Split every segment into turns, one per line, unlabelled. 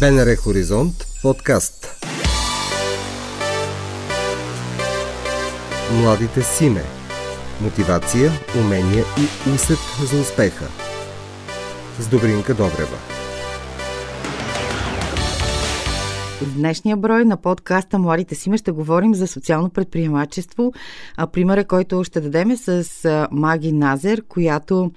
БНР Хоризонт подкаст. Младите симе Мотивация, умения и усет за успеха. С Добринка Добрева.
В днешния брой на подкаста Младите Симе ще говорим за социално предприемачество. А примера, който ще дадем е с Маги Назер, която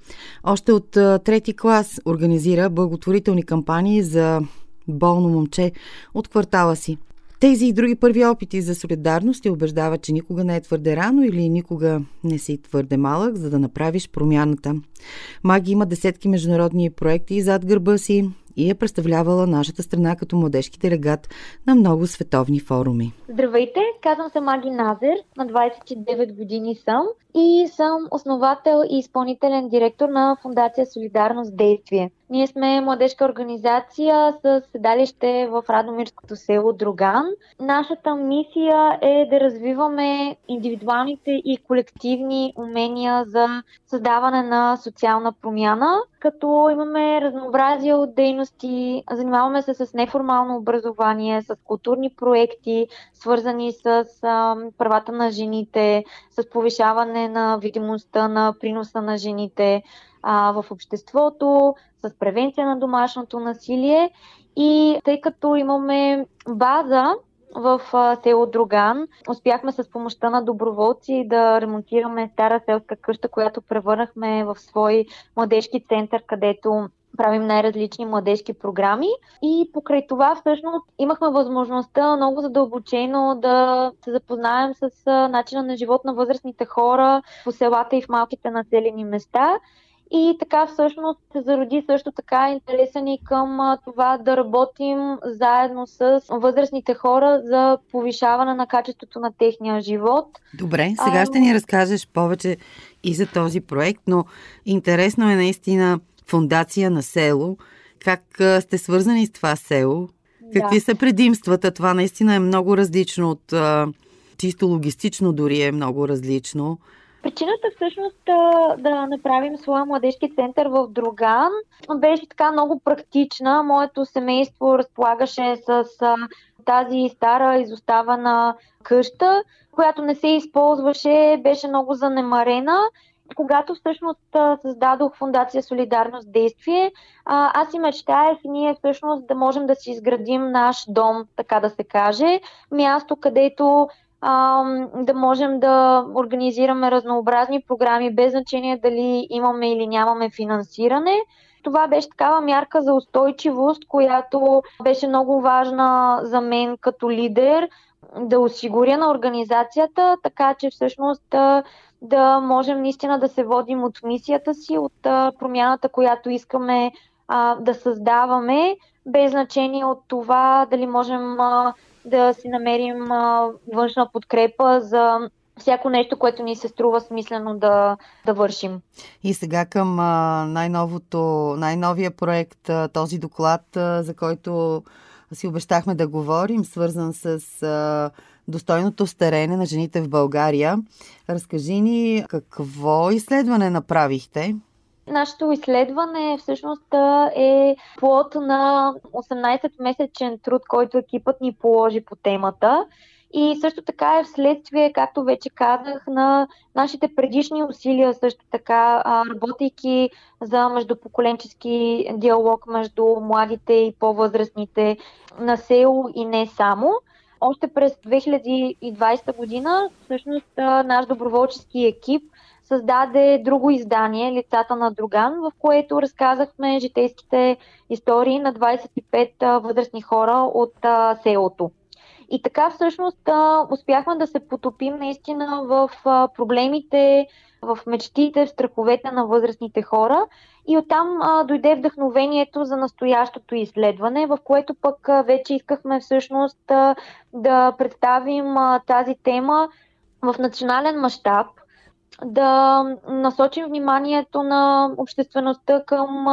още от трети клас организира благотворителни кампании за болно момче от квартала си. Тези и други първи опити за солидарност ти убеждават, че никога не е твърде рано или никога не си твърде малък, за да направиш промяната. Маги има десетки международни проекти зад гърба си и е представлявала нашата страна като младежки делегат на много световни форуми.
Здравейте, казвам се Маги Назер, на 29 години съм и съм основател и изпълнителен директор на Фундация Солидарност Действие. Ние сме младежка организация с седалище в Радомирското село Друган. Нашата мисия е да развиваме индивидуалните и колективни умения за създаване на социална промяна, като имаме разнообразие от дейности, занимаваме се с неформално образование, с културни проекти, свързани с правата на жените, с повишаване на видимостта на приноса на жените а, в обществото, с превенция на домашното насилие. И тъй като имаме база в село Друган. Успяхме с помощта на доброволци да ремонтираме стара селска къща, която превърнахме в свой младежки център, където правим най-различни младежки програми. И покрай това всъщност имахме възможността много задълбочено да се запознаем с начина на живот на възрастните хора по селата и в малките населени места. И така всъщност се зароди също така интереса ни към това да работим заедно с възрастните хора за повишаване на качеството на техния живот.
Добре, сега ще ни разкажеш повече и за този проект, но интересно е наистина фундация на село. Как сте свързани с това село? Какви да. са предимствата? Това наистина е много различно от чисто логистично дори е много различно.
Причината всъщност да, да направим своя младежки център в Друган беше така много практична. Моето семейство разполагаше с тази стара изоставана къща, която не се използваше, беше много занемарена когато всъщност създадох Фундация Солидарност Действие, аз си мечтаях ние всъщност да можем да си изградим наш дом, така да се каже, място, където да можем да организираме разнообразни програми, без значение дали имаме или нямаме финансиране. Това беше такава мярка за устойчивост, която беше много важна за мен като лидер да осигуря на организацията, така че всъщност да, можем наистина да се водим от мисията си, от промяната, която искаме а, да създаваме, без значение от това дали можем а, да си намерим а, външна подкрепа за всяко нещо, което ни се струва смислено да, да вършим.
И сега към най-новото, най-новия проект, този доклад, за който си обещахме да говорим, свързан с а, достойното старене на жените в България. Разкажи ни какво изследване направихте?
Нашето изследване всъщност е плод на 18-месечен труд, който екипът ни положи по темата. И също така е вследствие, както вече казах, на нашите предишни усилия, също така, работейки за междупоколенчески диалог между младите и по-възрастните на село и не само. Още през 2020 година, всъщност, наш доброволчески екип създаде друго издание, Лицата на Друган, в което разказахме житейските истории на 25 възрастни хора от селото. И така всъщност успяхме да се потопим наистина в проблемите, в мечтите, в страховете на възрастните хора. И оттам а, дойде вдъхновението за настоящото изследване, в което пък а, вече искахме всъщност а, да представим а, тази тема в национален мащаб, да насочим вниманието на обществеността към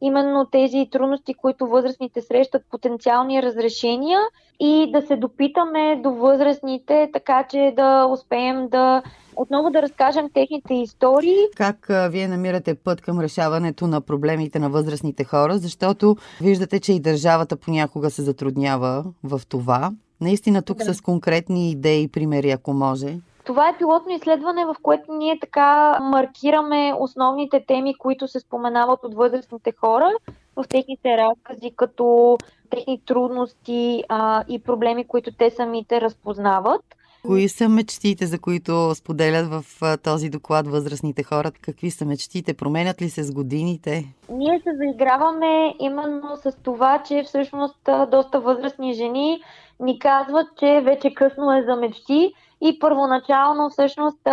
именно тези трудности, които възрастните срещат, потенциални разрешения и да се допитаме до възрастните, така че да успеем да отново да разкажем техните истории.
Как а, вие намирате път към решаването на проблемите на възрастните хора, защото виждате, че и държавата понякога се затруднява в това. Наистина тук да. с конкретни идеи и примери, ако може.
Това е пилотно изследване, в което ние така маркираме основните теми, които се споменават от възрастните хора в техните разкази, като техни трудности а, и проблеми, които те самите разпознават.
Кои са мечтите, за които споделят в този доклад възрастните хора? Какви са мечтите? Променят ли се с годините?
Ние се заиграваме именно с това, че всъщност доста възрастни жени ни казват, че вече късно е за мечти и първоначално всъщност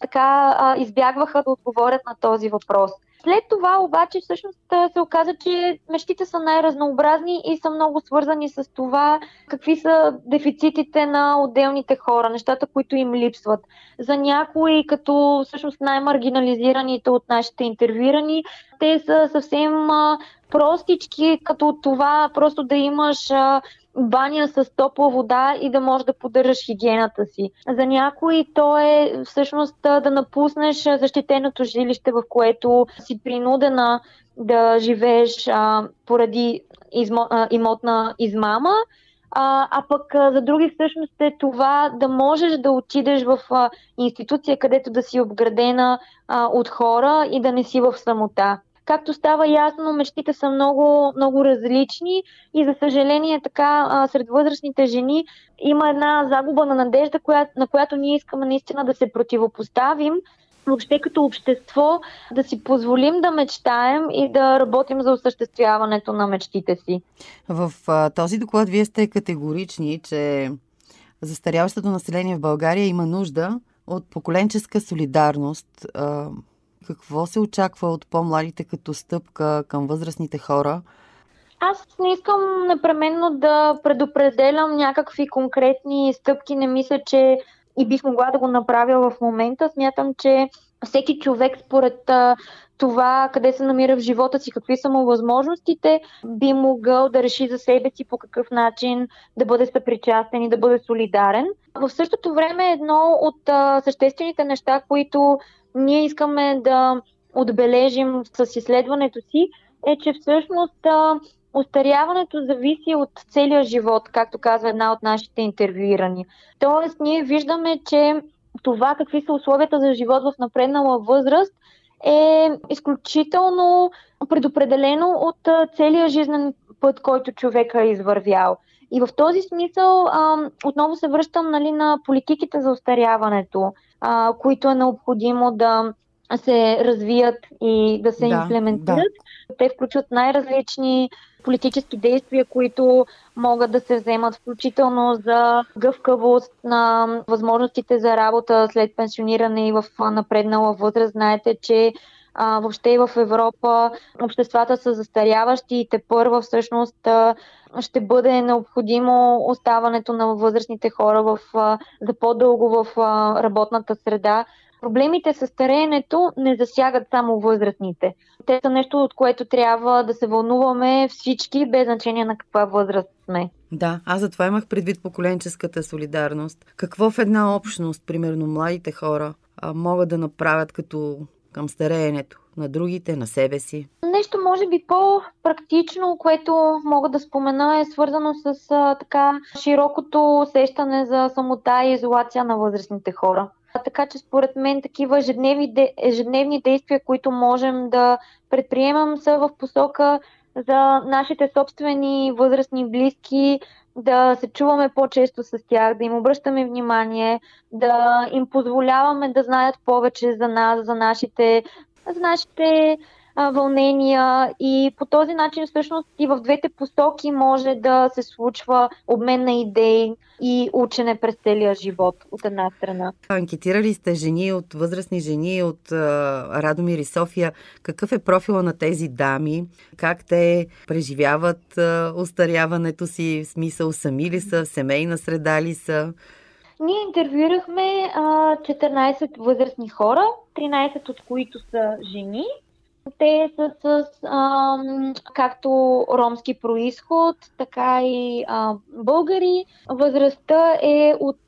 така избягваха да отговорят на този въпрос. След това обаче всъщност се оказа, че мечтите са най-разнообразни и са много свързани с това какви са дефицитите на отделните хора, нещата, които им липсват. За някои, като всъщност най-маргинализираните от нашите интервюирани, те са съвсем простички, като това просто да имаш баня с топла вода и да можеш да поддържаш хигиената си. За някои то е всъщност да напуснеш защитеното жилище, в което си принудена да живееш а, поради измо, а, имотна измама. А, а пък за други всъщност е това да можеш да отидеш в а, институция, където да си обградена а, от хора и да не си в самота. Както става ясно, мечтите са много, много различни и за съжаление така сред възрастните жени има една загуба на надежда, коя, на която ние искаме наистина да се противопоставим въобще като общество да си позволим да мечтаем и да работим за осъществяването на мечтите си.
В а, този доклад вие сте категорични, че застаряващото население в България има нужда от поколенческа солидарност. А, какво се очаква от по-младите като стъпка към възрастните хора?
Аз не искам непременно да предопределям някакви конкретни стъпки. Не мисля, че и бих могла да го направя в момента. Смятам, че всеки човек според това къде се намира в живота си, какви са му възможностите, би могъл да реши за себе си по какъв начин да бъде съпричастен и да бъде солидарен. В същото време едно от а, съществените неща, които ние искаме да отбележим с изследването си, е, че всъщност а, Остаряването зависи от целия живот, както казва една от нашите интервюирани. Тоест, ние виждаме, че това какви са условията за живот в напреднала възраст е изключително предопределено от целия жизнен път, който човек е извървял. И в този смисъл а, отново се връщам нали, на политиките за остаряването, а, които е необходимо да се развият и да се да, имплементират. Да. Те включват най-различни политически действия, които могат да се вземат включително за гъвкавост на възможностите за работа след пенсиониране и в напреднала възраст. Знаете, че а, въобще в Европа обществата са застаряващи и те първа всъщност а, ще бъде необходимо оставането на възрастните хора в, а, за по-дълго в а, работната среда. Проблемите с стареенето не засягат само възрастните. Те са нещо, от което трябва да се вълнуваме всички, без значение на каква възраст сме.
Да, аз затова имах предвид поколенческата солидарност. Какво в една общност, примерно младите хора, могат да направят като към стареенето на другите, на себе си?
Нещо може би по-практично, което мога да спомена е свързано с а, така широкото усещане за самота и изолация на възрастните хора. Така че според мен такива ежедневни, ежедневни действия, които можем да предприемам са в посока за нашите собствени възрастни близки, да се чуваме по-често с тях, да им обръщаме внимание, да им позволяваме да знаят повече за нас, за нашите, за нашите а, вълнения и по този начин всъщност и в двете посоки може да се случва обмен на идеи и учене през целия живот от една страна.
Анкетирали сте жени от възрастни жени от а, Радомир и София. Какъв е профила на тези дами? Как те преживяват а, устаряването си? В смисъл сами ли са? В семейна среда ли са?
Ние интервюирахме а, 14 възрастни хора, 13 от които са жени. Те са с а, както ромски происход, така и а, българи. Възрастта е от